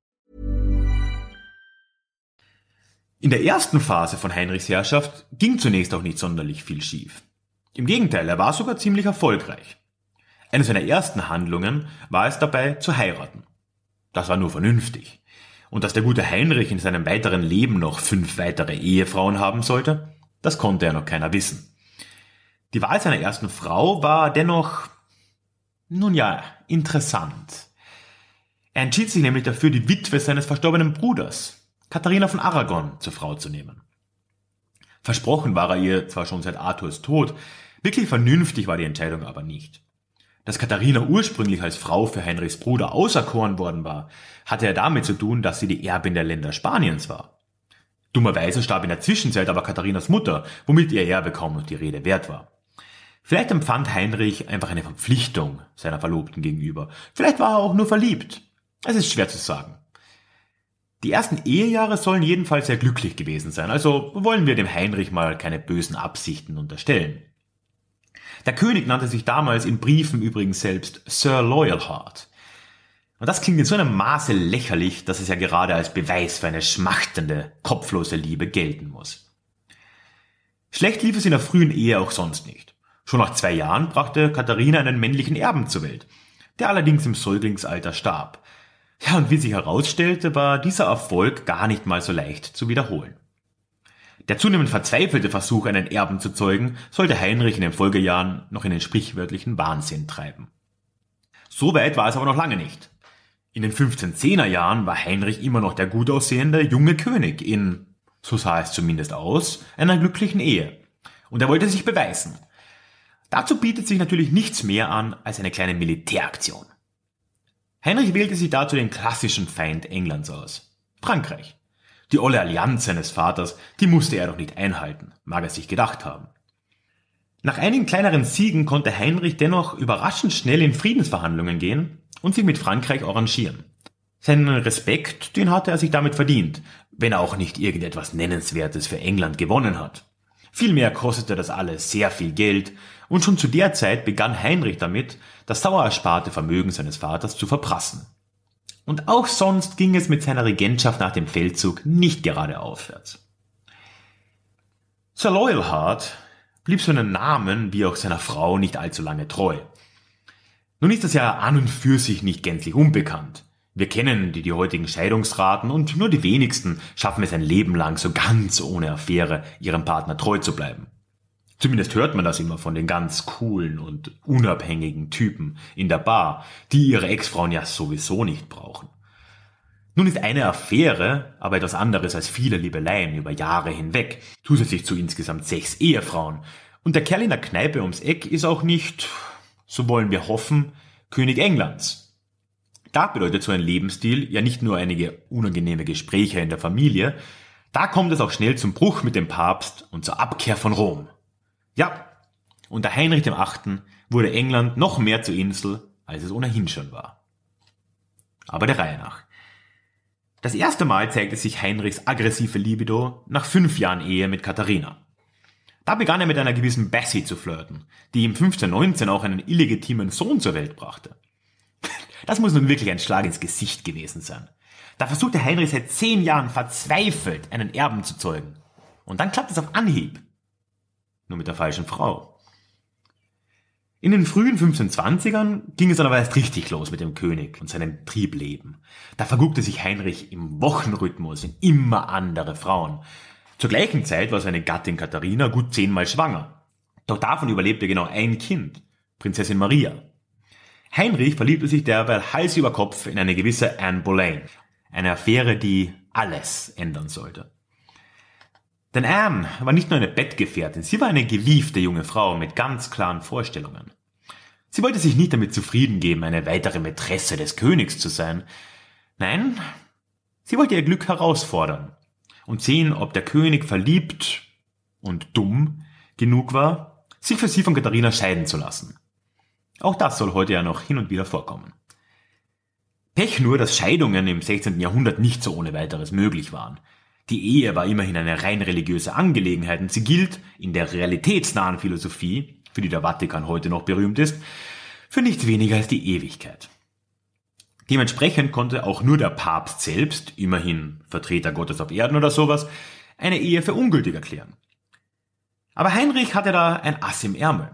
In der ersten Phase von Heinrichs Herrschaft ging zunächst auch nicht sonderlich viel schief. Im Gegenteil, er war sogar ziemlich erfolgreich. Eine seiner ersten Handlungen war es dabei zu heiraten. Das war nur vernünftig. Und dass der gute Heinrich in seinem weiteren Leben noch fünf weitere Ehefrauen haben sollte, das konnte ja noch keiner wissen. Die Wahl seiner ersten Frau war dennoch, nun ja, interessant. Er entschied sich nämlich dafür, die Witwe seines verstorbenen Bruders, Katharina von Aragon zur Frau zu nehmen. Versprochen war er ihr zwar schon seit Arthurs Tod, wirklich vernünftig war die Entscheidung aber nicht. Dass Katharina ursprünglich als Frau für Heinrichs Bruder auserkoren worden war, hatte er damit zu tun, dass sie die Erbin der Länder Spaniens war. Dummerweise starb in der Zwischenzeit aber Katharinas Mutter, womit ihr Erbe kaum noch die Rede wert war. Vielleicht empfand Heinrich einfach eine Verpflichtung seiner Verlobten gegenüber. Vielleicht war er auch nur verliebt. Es ist schwer zu sagen. Die ersten Ehejahre sollen jedenfalls sehr glücklich gewesen sein, also wollen wir dem Heinrich mal keine bösen Absichten unterstellen. Der König nannte sich damals in Briefen übrigens selbst Sir Loyalheart. Und das klingt in so einem Maße lächerlich, dass es ja gerade als Beweis für eine schmachtende, kopflose Liebe gelten muss. Schlecht lief es in der frühen Ehe auch sonst nicht. Schon nach zwei Jahren brachte Katharina einen männlichen Erben zur Welt, der allerdings im Säuglingsalter starb. Ja, und wie sich herausstellte, war dieser Erfolg gar nicht mal so leicht zu wiederholen. Der zunehmend verzweifelte Versuch, einen Erben zu zeugen, sollte Heinrich in den Folgejahren noch in den sprichwörtlichen Wahnsinn treiben. So weit war es aber noch lange nicht. In den 1510er Jahren war Heinrich immer noch der gut aussehende junge König in, so sah es zumindest aus, einer glücklichen Ehe. Und er wollte sich beweisen. Dazu bietet sich natürlich nichts mehr an als eine kleine Militäraktion. Heinrich wählte sich dazu den klassischen Feind Englands aus. Frankreich. Die olle Allianz seines Vaters, die musste er doch nicht einhalten, mag er sich gedacht haben. Nach einigen kleineren Siegen konnte Heinrich dennoch überraschend schnell in Friedensverhandlungen gehen und sich mit Frankreich arrangieren. Seinen Respekt, den hatte er sich damit verdient, wenn er auch nicht irgendetwas Nennenswertes für England gewonnen hat. Vielmehr kostete das alles sehr viel Geld und schon zu der Zeit begann Heinrich damit, das sauer ersparte Vermögen seines Vaters zu verprassen. Und auch sonst ging es mit seiner Regentschaft nach dem Feldzug nicht gerade aufwärts. Sir Loyalheart blieb seinen Namen wie auch seiner Frau nicht allzu lange treu. Nun ist das ja an und für sich nicht gänzlich unbekannt. Wir kennen die, die heutigen Scheidungsraten und nur die wenigsten schaffen es ein Leben lang so ganz ohne Affäre ihrem Partner treu zu bleiben. Zumindest hört man das immer von den ganz coolen und unabhängigen Typen in der Bar, die ihre Ex-Frauen ja sowieso nicht brauchen. Nun ist eine Affäre aber etwas anderes als viele Liebeleien über Jahre hinweg, zusätzlich zu insgesamt sechs Ehefrauen. Und der Kerl in der Kneipe ums Eck ist auch nicht, so wollen wir hoffen, König Englands. Da bedeutet so ein Lebensstil ja nicht nur einige unangenehme Gespräche in der Familie, da kommt es auch schnell zum Bruch mit dem Papst und zur Abkehr von Rom. Ja, unter Heinrich VIII. wurde England noch mehr zur Insel, als es ohnehin schon war. Aber der Reihe nach. Das erste Mal zeigte sich Heinrichs aggressive Libido nach fünf Jahren Ehe mit Katharina. Da begann er mit einer gewissen Bessie zu flirten, die ihm 1519 auch einen illegitimen Sohn zur Welt brachte. (laughs) Das muss nun wirklich ein Schlag ins Gesicht gewesen sein. Da versuchte Heinrich seit zehn Jahren verzweifelt, einen Erben zu zeugen. Und dann klappt es auf Anhieb. Nur mit der falschen Frau. In den frühen 1520ern ging es dann aber erst richtig los mit dem König und seinem Triebleben. Da verguckte sich Heinrich im Wochenrhythmus in immer andere Frauen. Zur gleichen Zeit war seine Gattin Katharina gut zehnmal schwanger. Doch davon überlebte genau ein Kind, Prinzessin Maria. Heinrich verliebte sich derweil Hals über Kopf in eine gewisse Anne Boleyn. Eine Affäre, die alles ändern sollte. Denn Anne war nicht nur eine Bettgefährtin, sie war eine gewiefte junge Frau mit ganz klaren Vorstellungen. Sie wollte sich nicht damit zufrieden geben, eine weitere Mätresse des Königs zu sein. Nein, sie wollte ihr Glück herausfordern und sehen, ob der König verliebt und dumm genug war, sich für sie von Katharina scheiden zu lassen. Auch das soll heute ja noch hin und wieder vorkommen. Pech nur, dass Scheidungen im 16. Jahrhundert nicht so ohne weiteres möglich waren. Die Ehe war immerhin eine rein religiöse Angelegenheit und sie gilt in der realitätsnahen Philosophie, für die der Vatikan heute noch berühmt ist, für nichts weniger als die Ewigkeit. Dementsprechend konnte auch nur der Papst selbst, immerhin Vertreter Gottes auf Erden oder sowas, eine Ehe für ungültig erklären. Aber Heinrich hatte da ein Ass im Ärmel.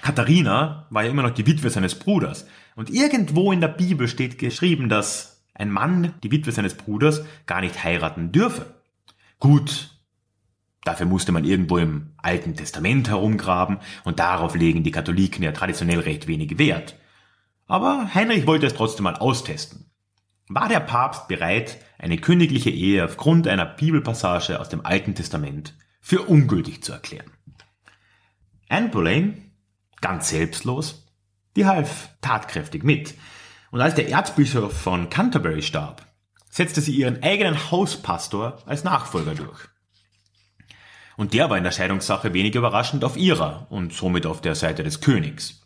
Katharina war ja immer noch die Witwe seines Bruders. Und irgendwo in der Bibel steht geschrieben, dass ein Mann die Witwe seines Bruders gar nicht heiraten dürfe. Gut, dafür musste man irgendwo im Alten Testament herumgraben und darauf legen die Katholiken ja traditionell recht wenig Wert. Aber Heinrich wollte es trotzdem mal austesten. War der Papst bereit, eine königliche Ehe aufgrund einer Bibelpassage aus dem Alten Testament für ungültig zu erklären? Anne Boleyn ganz selbstlos, die half tatkräftig mit. Und als der Erzbischof von Canterbury starb, setzte sie ihren eigenen Hauspastor als Nachfolger durch. Und der war in der Scheidungssache wenig überraschend auf ihrer und somit auf der Seite des Königs.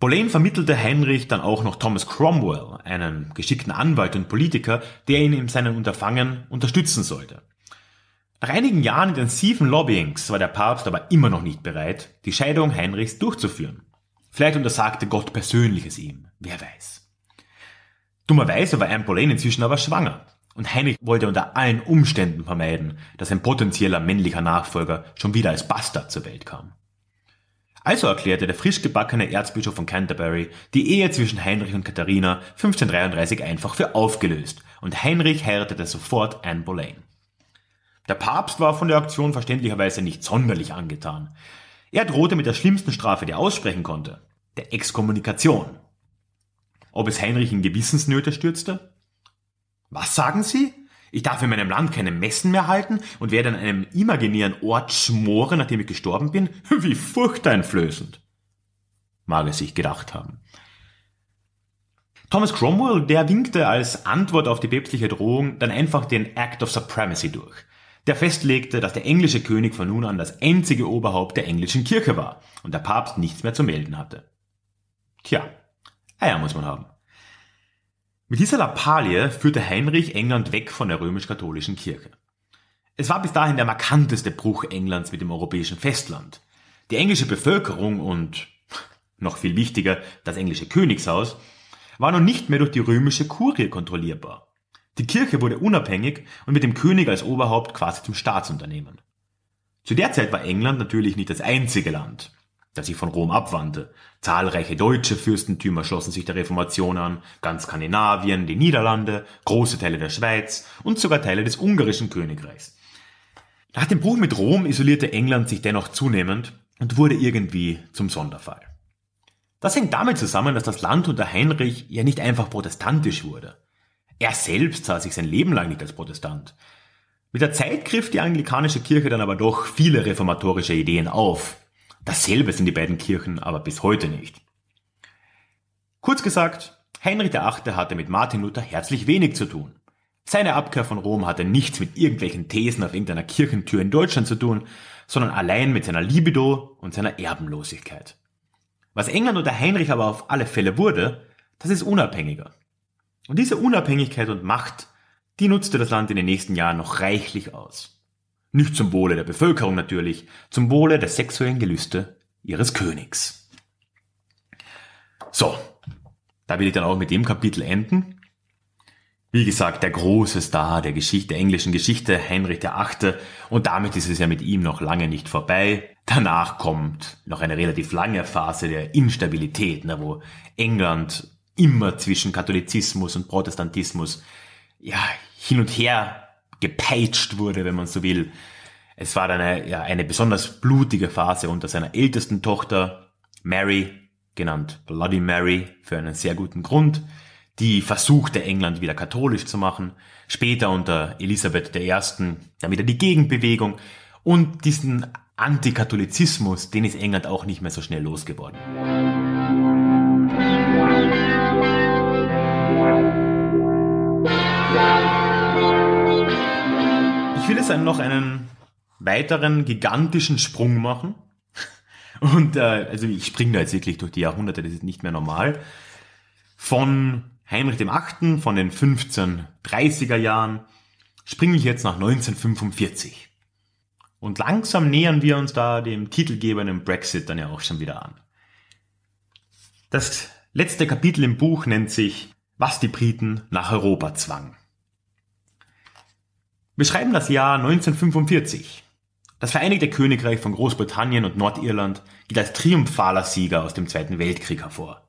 Boleyn vermittelte Heinrich dann auch noch Thomas Cromwell, einen geschickten Anwalt und Politiker, der ihn in seinen Unterfangen unterstützen sollte. Nach einigen Jahren intensiven Lobbyings war der Papst aber immer noch nicht bereit, die Scheidung Heinrichs durchzuführen. Vielleicht untersagte Gott persönliches ihm, wer weiß. Dummerweise war Anne Boleyn inzwischen aber schwanger und Heinrich wollte unter allen Umständen vermeiden, dass ein potenzieller männlicher Nachfolger schon wieder als Bastard zur Welt kam. Also erklärte der frisch gebackene Erzbischof von Canterbury die Ehe zwischen Heinrich und Katharina 1533 einfach für aufgelöst und Heinrich heiratete sofort Anne Boleyn. Der Papst war von der Aktion verständlicherweise nicht sonderlich angetan. Er drohte mit der schlimmsten Strafe, die er aussprechen konnte, der Exkommunikation. Ob es Heinrich in Gewissensnöte stürzte? Was sagen Sie? Ich darf in meinem Land keine Messen mehr halten und werde an einem imaginären Ort schmoren, nachdem ich gestorben bin? (laughs) Wie furchteinflößend. Mag es sich gedacht haben. Thomas Cromwell, der winkte als Antwort auf die päpstliche Drohung dann einfach den Act of Supremacy durch der festlegte, dass der englische König von nun an das einzige Oberhaupt der englischen Kirche war und der Papst nichts mehr zu melden hatte. Tja, Eier muss man haben. Mit dieser Lappalie führte Heinrich England weg von der römisch-katholischen Kirche. Es war bis dahin der markanteste Bruch Englands mit dem europäischen Festland. Die englische Bevölkerung und, noch viel wichtiger, das englische Königshaus war nun nicht mehr durch die römische Kurie kontrollierbar. Die Kirche wurde unabhängig und mit dem König als Oberhaupt quasi zum Staatsunternehmen. Zu der Zeit war England natürlich nicht das einzige Land, das sich von Rom abwandte. Zahlreiche deutsche Fürstentümer schlossen sich der Reformation an, ganz Skandinavien, die Niederlande, große Teile der Schweiz und sogar Teile des ungarischen Königreichs. Nach dem Bruch mit Rom isolierte England sich dennoch zunehmend und wurde irgendwie zum Sonderfall. Das hängt damit zusammen, dass das Land unter Heinrich ja nicht einfach protestantisch wurde. Er selbst sah sich sein Leben lang nicht als Protestant. Mit der Zeit griff die anglikanische Kirche dann aber doch viele reformatorische Ideen auf. Dasselbe sind die beiden Kirchen aber bis heute nicht. Kurz gesagt, Heinrich VIII. hatte mit Martin Luther herzlich wenig zu tun. Seine Abkehr von Rom hatte nichts mit irgendwelchen Thesen auf irgendeiner Kirchentür in Deutschland zu tun, sondern allein mit seiner Libido und seiner Erbenlosigkeit. Was England unter Heinrich aber auf alle Fälle wurde, das ist unabhängiger. Und diese Unabhängigkeit und Macht, die nutzte das Land in den nächsten Jahren noch reichlich aus. Nicht zum Wohle der Bevölkerung natürlich, zum Wohle der sexuellen Gelüste ihres Königs. So, da will ich dann auch mit dem Kapitel enden. Wie gesagt, der große Star der Geschichte, der englischen Geschichte, Heinrich VIII. Und damit ist es ja mit ihm noch lange nicht vorbei. Danach kommt noch eine relativ lange Phase der Instabilität, ne, wo England immer zwischen Katholizismus und Protestantismus ja, hin und her gepeitscht wurde, wenn man so will. Es war eine, ja, eine besonders blutige Phase unter seiner ältesten Tochter Mary, genannt Bloody Mary, für einen sehr guten Grund, die versuchte England wieder katholisch zu machen, später unter Elisabeth I. dann wieder die Gegenbewegung und diesen Antikatholizismus, den ist England auch nicht mehr so schnell losgeworden. Jetzt noch einen weiteren gigantischen Sprung machen. (laughs) Und äh, also ich springe da jetzt wirklich durch die Jahrhunderte, das ist nicht mehr normal. Von Heinrich dem Achten, von den 1530er Jahren, springe ich jetzt nach 1945. Und langsam nähern wir uns da dem titelgebenden Brexit dann ja auch schon wieder an. Das letzte Kapitel im Buch nennt sich Was die Briten nach Europa zwang. Wir schreiben das Jahr 1945. Das Vereinigte Königreich von Großbritannien und Nordirland geht als triumphaler Sieger aus dem Zweiten Weltkrieg hervor.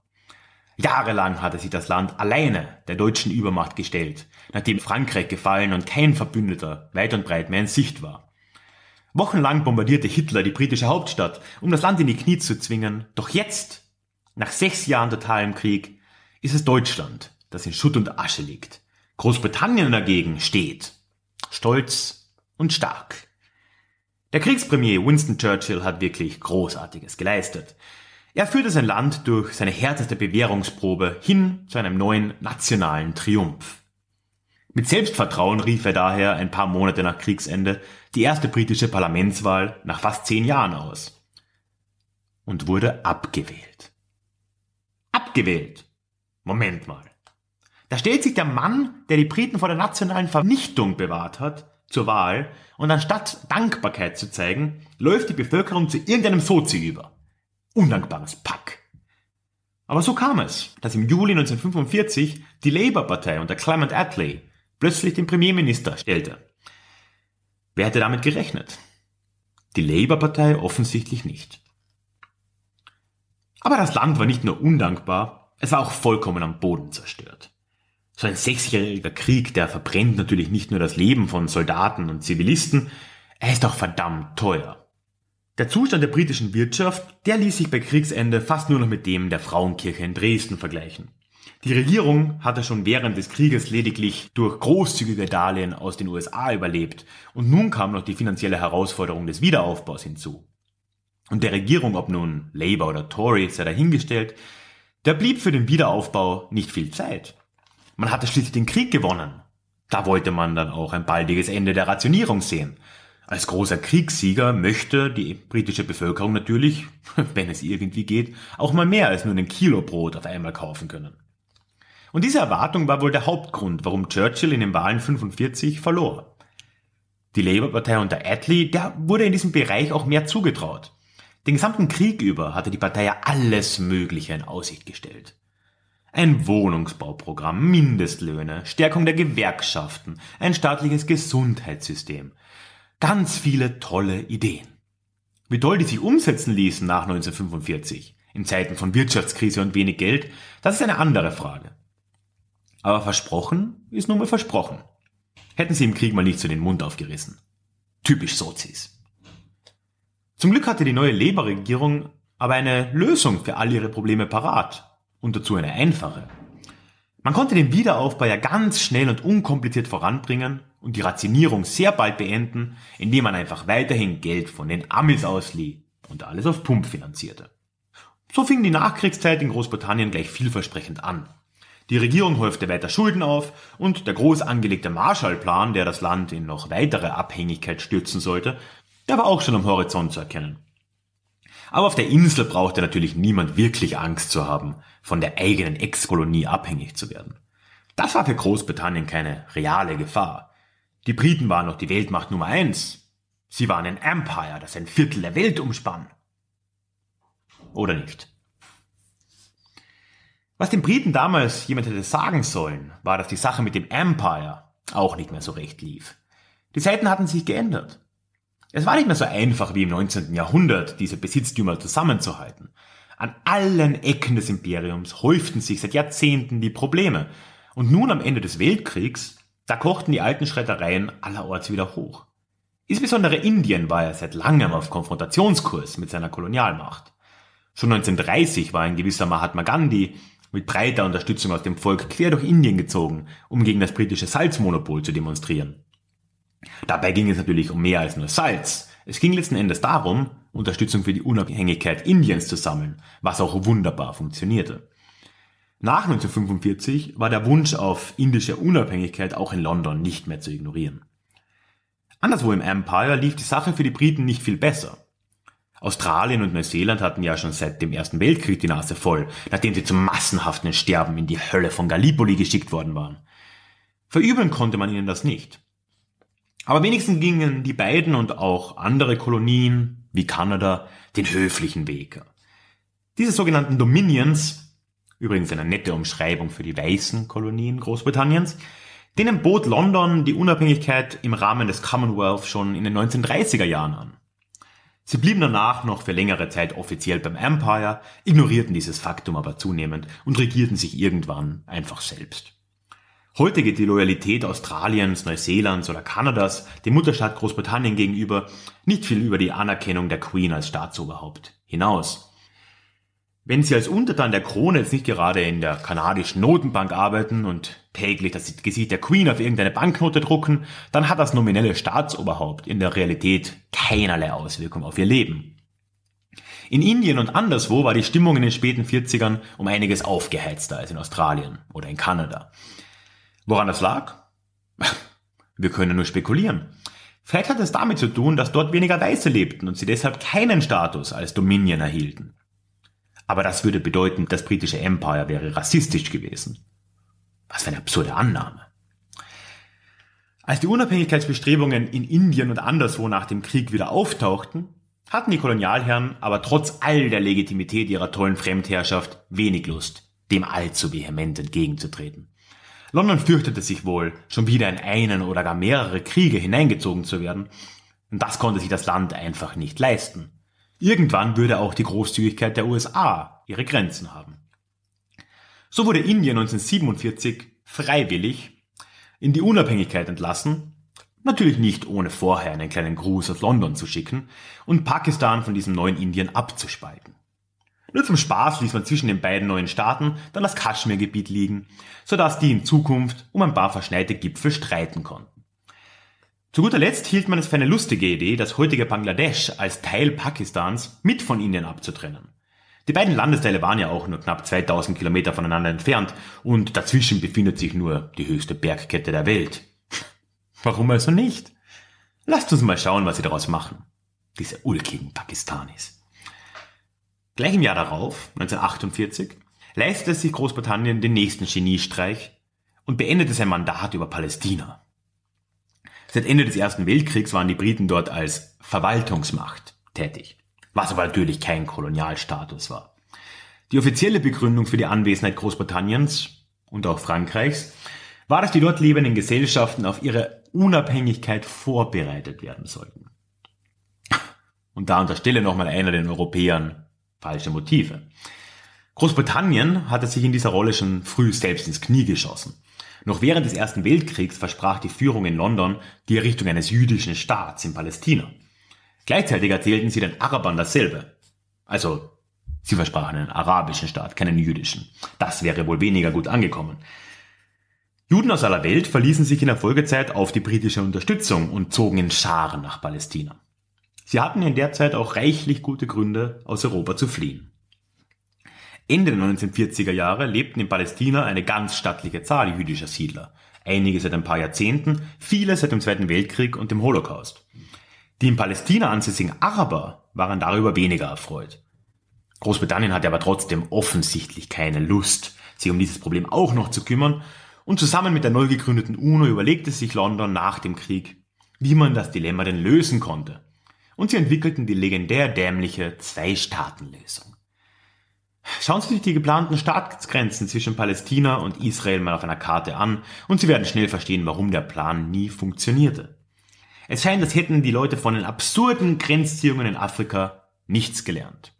Jahrelang hatte sich das Land alleine der deutschen Übermacht gestellt, nachdem Frankreich gefallen und kein Verbündeter weit und breit mehr in Sicht war. Wochenlang bombardierte Hitler die britische Hauptstadt, um das Land in die Knie zu zwingen, doch jetzt, nach sechs Jahren totalem Krieg, ist es Deutschland, das in Schutt und Asche liegt. Großbritannien dagegen steht, stolz und stark. Der Kriegspremier Winston Churchill hat wirklich Großartiges geleistet. Er führte sein Land durch seine härteste Bewährungsprobe hin zu einem neuen nationalen Triumph. Mit Selbstvertrauen rief er daher ein paar Monate nach Kriegsende die erste britische Parlamentswahl nach fast zehn Jahren aus und wurde abgewählt. Abgewählt. Moment mal. Da stellt sich der Mann, der die Briten vor der nationalen Vernichtung bewahrt hat, zur Wahl und anstatt Dankbarkeit zu zeigen, läuft die Bevölkerung zu irgendeinem Sozi über. Undankbares Pack. Aber so kam es, dass im Juli 1945 die Labour-Partei unter Clement Attlee plötzlich den Premierminister stellte. Wer hätte damit gerechnet? Die Labour-Partei offensichtlich nicht. Aber das Land war nicht nur undankbar, es war auch vollkommen am Boden zerstört. So ein sechsjähriger Krieg, der verbrennt natürlich nicht nur das Leben von Soldaten und Zivilisten, er ist auch verdammt teuer. Der Zustand der britischen Wirtschaft, der ließ sich bei Kriegsende fast nur noch mit dem der Frauenkirche in Dresden vergleichen. Die Regierung hatte schon während des Krieges lediglich durch großzügige Darlehen aus den USA überlebt und nun kam noch die finanzielle Herausforderung des Wiederaufbaus hinzu. Und der Regierung, ob nun Labour oder Tory, sei dahingestellt, da blieb für den Wiederaufbau nicht viel Zeit. Man hatte schließlich den Krieg gewonnen. Da wollte man dann auch ein baldiges Ende der Rationierung sehen. Als großer Kriegssieger möchte die britische Bevölkerung natürlich, (laughs) wenn es irgendwie geht, auch mal mehr als nur ein Kilo Brot auf einmal kaufen können. Und diese Erwartung war wohl der Hauptgrund, warum Churchill in den Wahlen 45 verlor. Die Labour-Partei unter Attlee, der wurde in diesem Bereich auch mehr zugetraut. Den gesamten Krieg über hatte die Partei ja alles Mögliche in Aussicht gestellt. Ein Wohnungsbauprogramm, Mindestlöhne, Stärkung der Gewerkschaften, ein staatliches Gesundheitssystem. Ganz viele tolle Ideen. Wie toll die sich umsetzen ließen nach 1945, in Zeiten von Wirtschaftskrise und wenig Geld, das ist eine andere Frage. Aber versprochen ist nun mal versprochen. Hätten sie im Krieg mal nicht so den Mund aufgerissen. Typisch Sozis. Zum Glück hatte die neue Labour-Regierung aber eine Lösung für all ihre Probleme parat. Und dazu eine einfache. Man konnte den Wiederaufbau ja ganz schnell und unkompliziert voranbringen und die Rationierung sehr bald beenden, indem man einfach weiterhin Geld von den Amis auslieh und alles auf Pump finanzierte. So fing die Nachkriegszeit in Großbritannien gleich vielversprechend an. Die Regierung häufte weiter Schulden auf und der groß angelegte Marshallplan, der das Land in noch weitere Abhängigkeit stürzen sollte, der war auch schon am Horizont zu erkennen. Aber auf der Insel brauchte natürlich niemand wirklich Angst zu haben, von der eigenen Ex-Kolonie abhängig zu werden. Das war für Großbritannien keine reale Gefahr. Die Briten waren noch die Weltmacht Nummer eins. Sie waren ein Empire, das ein Viertel der Welt umspann. Oder nicht? Was den Briten damals jemand hätte sagen sollen, war, dass die Sache mit dem Empire auch nicht mehr so recht lief. Die Zeiten hatten sich geändert. Es war nicht mehr so einfach wie im 19. Jahrhundert, diese Besitztümer zusammenzuhalten. An allen Ecken des Imperiums häuften sich seit Jahrzehnten die Probleme. Und nun am Ende des Weltkriegs, da kochten die alten Schreddereien allerorts wieder hoch. Insbesondere Indien war ja seit langem auf Konfrontationskurs mit seiner Kolonialmacht. Schon 1930 war ein gewisser Mahatma Gandhi mit breiter Unterstützung aus dem Volk quer durch Indien gezogen, um gegen das britische Salzmonopol zu demonstrieren. Dabei ging es natürlich um mehr als nur Salz. Es ging letzten Endes darum, Unterstützung für die Unabhängigkeit Indiens zu sammeln, was auch wunderbar funktionierte. Nach 1945 war der Wunsch auf indische Unabhängigkeit auch in London nicht mehr zu ignorieren. Anderswo im Empire lief die Sache für die Briten nicht viel besser. Australien und Neuseeland hatten ja schon seit dem Ersten Weltkrieg die Nase voll, nachdem sie zum massenhaften Sterben in die Hölle von Gallipoli geschickt worden waren. Verübeln konnte man ihnen das nicht. Aber wenigstens gingen die beiden und auch andere Kolonien, wie Kanada, den höflichen Weg. Diese sogenannten Dominions, übrigens eine nette Umschreibung für die weißen Kolonien Großbritanniens, denen bot London die Unabhängigkeit im Rahmen des Commonwealth schon in den 1930er Jahren an. Sie blieben danach noch für längere Zeit offiziell beim Empire, ignorierten dieses Faktum aber zunehmend und regierten sich irgendwann einfach selbst. Heute geht die Loyalität Australiens, Neuseelands oder Kanadas dem Mutterstaat Großbritannien gegenüber nicht viel über die Anerkennung der Queen als Staatsoberhaupt hinaus. Wenn Sie als Untertan der Krone jetzt nicht gerade in der kanadischen Notenbank arbeiten und täglich das Gesicht der Queen auf irgendeine Banknote drucken, dann hat das nominelle Staatsoberhaupt in der Realität keinerlei Auswirkung auf Ihr Leben. In Indien und anderswo war die Stimmung in den späten 40ern um einiges aufgeheizter als in Australien oder in Kanada. Woran das lag? Wir können nur spekulieren. Vielleicht hat es damit zu tun, dass dort weniger Weiße lebten und sie deshalb keinen Status als Dominion erhielten. Aber das würde bedeuten, das britische Empire wäre rassistisch gewesen. Was für eine absurde Annahme. Als die Unabhängigkeitsbestrebungen in Indien und anderswo nach dem Krieg wieder auftauchten, hatten die Kolonialherren aber trotz all der Legitimität ihrer tollen Fremdherrschaft wenig Lust, dem allzu vehement entgegenzutreten. London fürchtete sich wohl, schon wieder in einen oder gar mehrere Kriege hineingezogen zu werden, und das konnte sich das Land einfach nicht leisten. Irgendwann würde auch die Großzügigkeit der USA ihre Grenzen haben. So wurde Indien 1947 freiwillig in die Unabhängigkeit entlassen, natürlich nicht ohne vorher einen kleinen Gruß aus London zu schicken und Pakistan von diesem neuen Indien abzuspalten. Nur zum Spaß ließ man zwischen den beiden neuen Staaten dann das Kaschmirgebiet liegen, sodass die in Zukunft um ein paar verschneite Gipfel streiten konnten. Zu guter Letzt hielt man es für eine lustige Idee, das heutige Bangladesch als Teil Pakistans mit von Indien abzutrennen. Die beiden Landesteile waren ja auch nur knapp 2000 Kilometer voneinander entfernt und dazwischen befindet sich nur die höchste Bergkette der Welt. (laughs) Warum also nicht? Lasst uns mal schauen, was sie daraus machen. Diese ulkigen Pakistanis. Gleich im Jahr darauf, 1948, leistete sich Großbritannien den nächsten Geniestreich und beendete sein Mandat über Palästina. Seit Ende des Ersten Weltkriegs waren die Briten dort als Verwaltungsmacht tätig, was aber natürlich kein Kolonialstatus war. Die offizielle Begründung für die Anwesenheit Großbritanniens und auch Frankreichs war, dass die dort lebenden Gesellschaften auf ihre Unabhängigkeit vorbereitet werden sollten. Und da unterstelle nochmal einer den Europäern falsche Motive. Großbritannien hatte sich in dieser Rolle schon früh selbst ins Knie geschossen. Noch während des Ersten Weltkriegs versprach die Führung in London die Errichtung eines jüdischen Staats in Palästina. Gleichzeitig erzählten sie den Arabern dasselbe. Also, sie versprachen einen arabischen Staat, keinen jüdischen. Das wäre wohl weniger gut angekommen. Juden aus aller Welt verließen sich in der Folgezeit auf die britische Unterstützung und zogen in Scharen nach Palästina. Sie hatten in der Zeit auch reichlich gute Gründe, aus Europa zu fliehen. Ende der 1940er Jahre lebten in Palästina eine ganz stattliche Zahl jüdischer Siedler. Einige seit ein paar Jahrzehnten, viele seit dem Zweiten Weltkrieg und dem Holocaust. Die in Palästina ansässigen Araber waren darüber weniger erfreut. Großbritannien hatte aber trotzdem offensichtlich keine Lust, sich um dieses Problem auch noch zu kümmern, und zusammen mit der neu gegründeten UNO überlegte sich London nach dem Krieg, wie man das Dilemma denn lösen konnte und sie entwickelten die legendär dämliche Zwei-Staaten-Lösung. Schauen Sie sich die geplanten Staatsgrenzen zwischen Palästina und Israel mal auf einer Karte an und Sie werden schnell verstehen, warum der Plan nie funktionierte. Es scheint, als hätten die Leute von den absurden Grenzziehungen in Afrika nichts gelernt.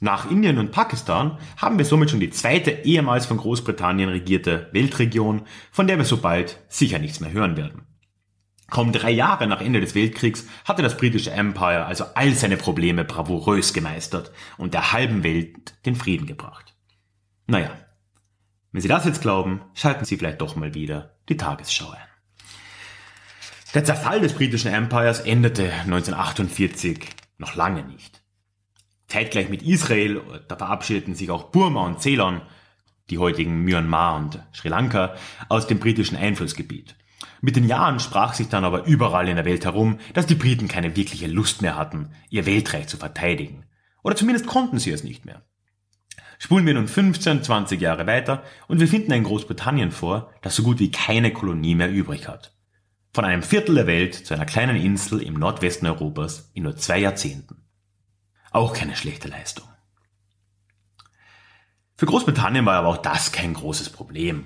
Nach Indien und Pakistan haben wir somit schon die zweite ehemals von Großbritannien regierte Weltregion, von der wir so bald sicher nichts mehr hören werden. Kaum drei Jahre nach Ende des Weltkriegs hatte das britische Empire also all seine Probleme bravourös gemeistert und der halben Welt den Frieden gebracht. Naja, wenn Sie das jetzt glauben, schalten Sie vielleicht doch mal wieder die Tagesschau ein. Der Zerfall des britischen Empires endete 1948 noch lange nicht. Zeitgleich mit Israel, da verabschiedeten sich auch Burma und Ceylon, die heutigen Myanmar und Sri Lanka, aus dem britischen Einflussgebiet. Mit den Jahren sprach sich dann aber überall in der Welt herum, dass die Briten keine wirkliche Lust mehr hatten, ihr Weltreich zu verteidigen. Oder zumindest konnten sie es nicht mehr. Spulen wir nun 15, 20 Jahre weiter und wir finden ein Großbritannien vor, das so gut wie keine Kolonie mehr übrig hat. Von einem Viertel der Welt zu einer kleinen Insel im Nordwesten Europas in nur zwei Jahrzehnten. Auch keine schlechte Leistung. Für Großbritannien war aber auch das kein großes Problem.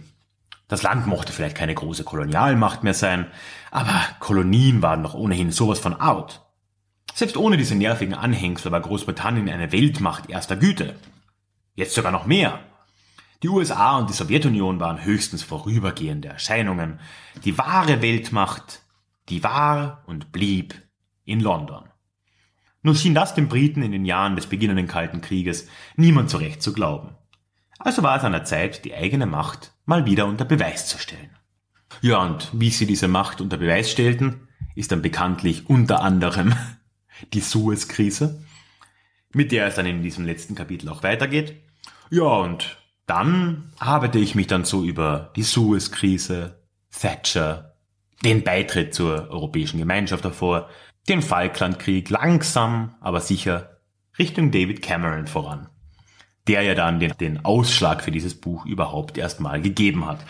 Das Land mochte vielleicht keine große Kolonialmacht mehr sein, aber Kolonien waren doch ohnehin sowas von out. Selbst ohne diese nervigen Anhängsel war Großbritannien eine Weltmacht erster Güte. Jetzt sogar noch mehr. Die USA und die Sowjetunion waren höchstens vorübergehende Erscheinungen. Die wahre Weltmacht, die war und blieb in London. Nur schien das den Briten in den Jahren des beginnenden Kalten Krieges niemand so recht zu glauben. Also war es an der Zeit, die eigene Macht mal wieder unter Beweis zu stellen. Ja, und wie sie diese Macht unter Beweis stellten, ist dann bekanntlich unter anderem (laughs) die Suez-Krise, mit der es dann in diesem letzten Kapitel auch weitergeht. Ja, und dann arbeite ich mich dann so über die Suez-Krise, Thatcher, den Beitritt zur Europäischen Gemeinschaft davor, den Falklandkrieg langsam, aber sicher Richtung David Cameron voran der ja dann den, den Ausschlag für dieses Buch überhaupt erstmal gegeben hat.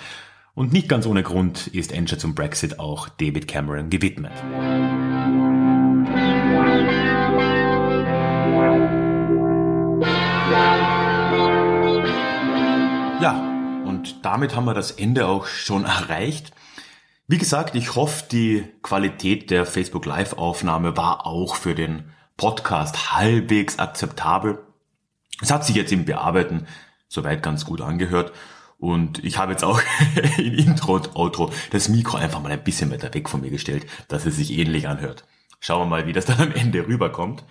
Und nicht ganz ohne Grund ist Enter zum Brexit auch David Cameron gewidmet. Ja, und damit haben wir das Ende auch schon erreicht. Wie gesagt, ich hoffe, die Qualität der Facebook Live Aufnahme war auch für den Podcast halbwegs akzeptabel. Es hat sich jetzt im Bearbeiten soweit ganz gut angehört. Und ich habe jetzt auch (laughs) in Intro und Outro das Mikro einfach mal ein bisschen weiter weg von mir gestellt, dass es sich ähnlich anhört. Schauen wir mal, wie das dann am Ende rüberkommt.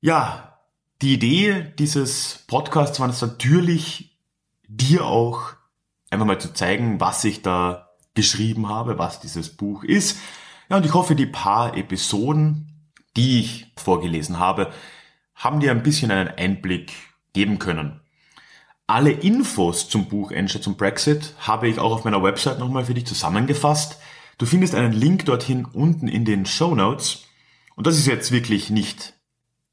Ja, die Idee dieses Podcasts war es natürlich, dir auch einfach mal zu zeigen, was ich da geschrieben habe, was dieses Buch ist. Ja, und ich hoffe, die paar Episoden, die ich vorgelesen habe, haben dir ein bisschen einen Einblick geben können. Alle Infos zum Buch Engine zum Brexit habe ich auch auf meiner Website nochmal für dich zusammengefasst. Du findest einen Link dorthin unten in den Show Notes. Und das ist jetzt wirklich nicht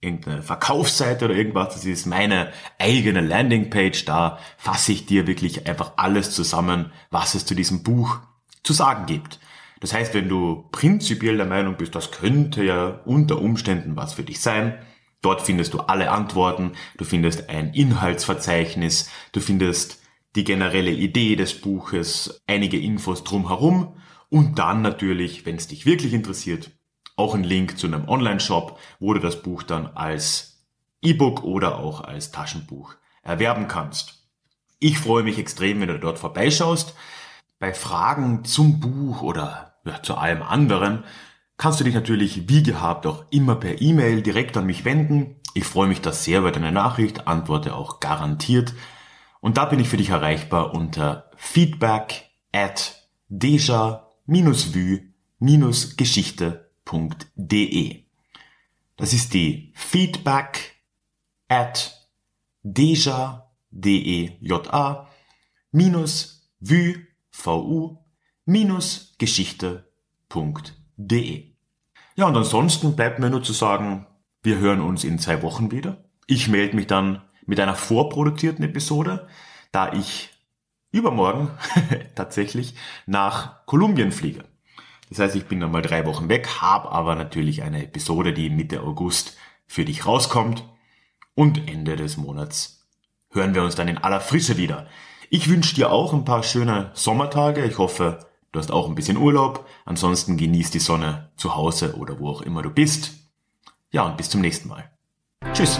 irgendeine Verkaufsseite oder irgendwas, das ist meine eigene Landingpage, da fasse ich dir wirklich einfach alles zusammen, was es zu diesem Buch zu sagen gibt. Das heißt, wenn du prinzipiell der Meinung bist, das könnte ja unter Umständen was für dich sein, dort findest du alle Antworten, du findest ein Inhaltsverzeichnis, du findest die generelle Idee des Buches, einige Infos drumherum und dann natürlich, wenn es dich wirklich interessiert, auch ein Link zu einem Online-Shop, wo du das Buch dann als E-Book oder auch als Taschenbuch erwerben kannst. Ich freue mich extrem, wenn du dort vorbeischaust. Bei Fragen zum Buch oder ja, zu allem anderen kannst du dich natürlich wie gehabt auch immer per E-Mail direkt an mich wenden. Ich freue mich da sehr über deine Nachricht, antworte auch garantiert. Und da bin ich für dich erreichbar unter feedback at deja-vue-geschichte deja.de. Das ist die Feedback at deja, D-E-J-A, minus vu, vu, minus Geschichte.de. Ja, und ansonsten bleibt mir nur zu sagen, wir hören uns in zwei Wochen wieder. Ich melde mich dann mit einer vorproduzierten Episode, da ich übermorgen (laughs) tatsächlich nach Kolumbien fliege. Das heißt, ich bin dann mal drei Wochen weg, habe aber natürlich eine Episode, die Mitte August für dich rauskommt. Und Ende des Monats hören wir uns dann in aller Frische wieder. Ich wünsche dir auch ein paar schöne Sommertage. Ich hoffe, du hast auch ein bisschen Urlaub. Ansonsten genieß die Sonne zu Hause oder wo auch immer du bist. Ja, und bis zum nächsten Mal. Tschüss.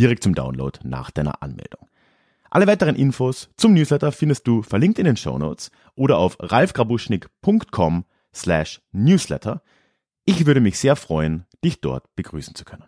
Direkt zum Download nach deiner Anmeldung. Alle weiteren Infos zum Newsletter findest du verlinkt in den Show Notes oder auf ralfgrabuschnick.com slash newsletter. Ich würde mich sehr freuen, dich dort begrüßen zu können.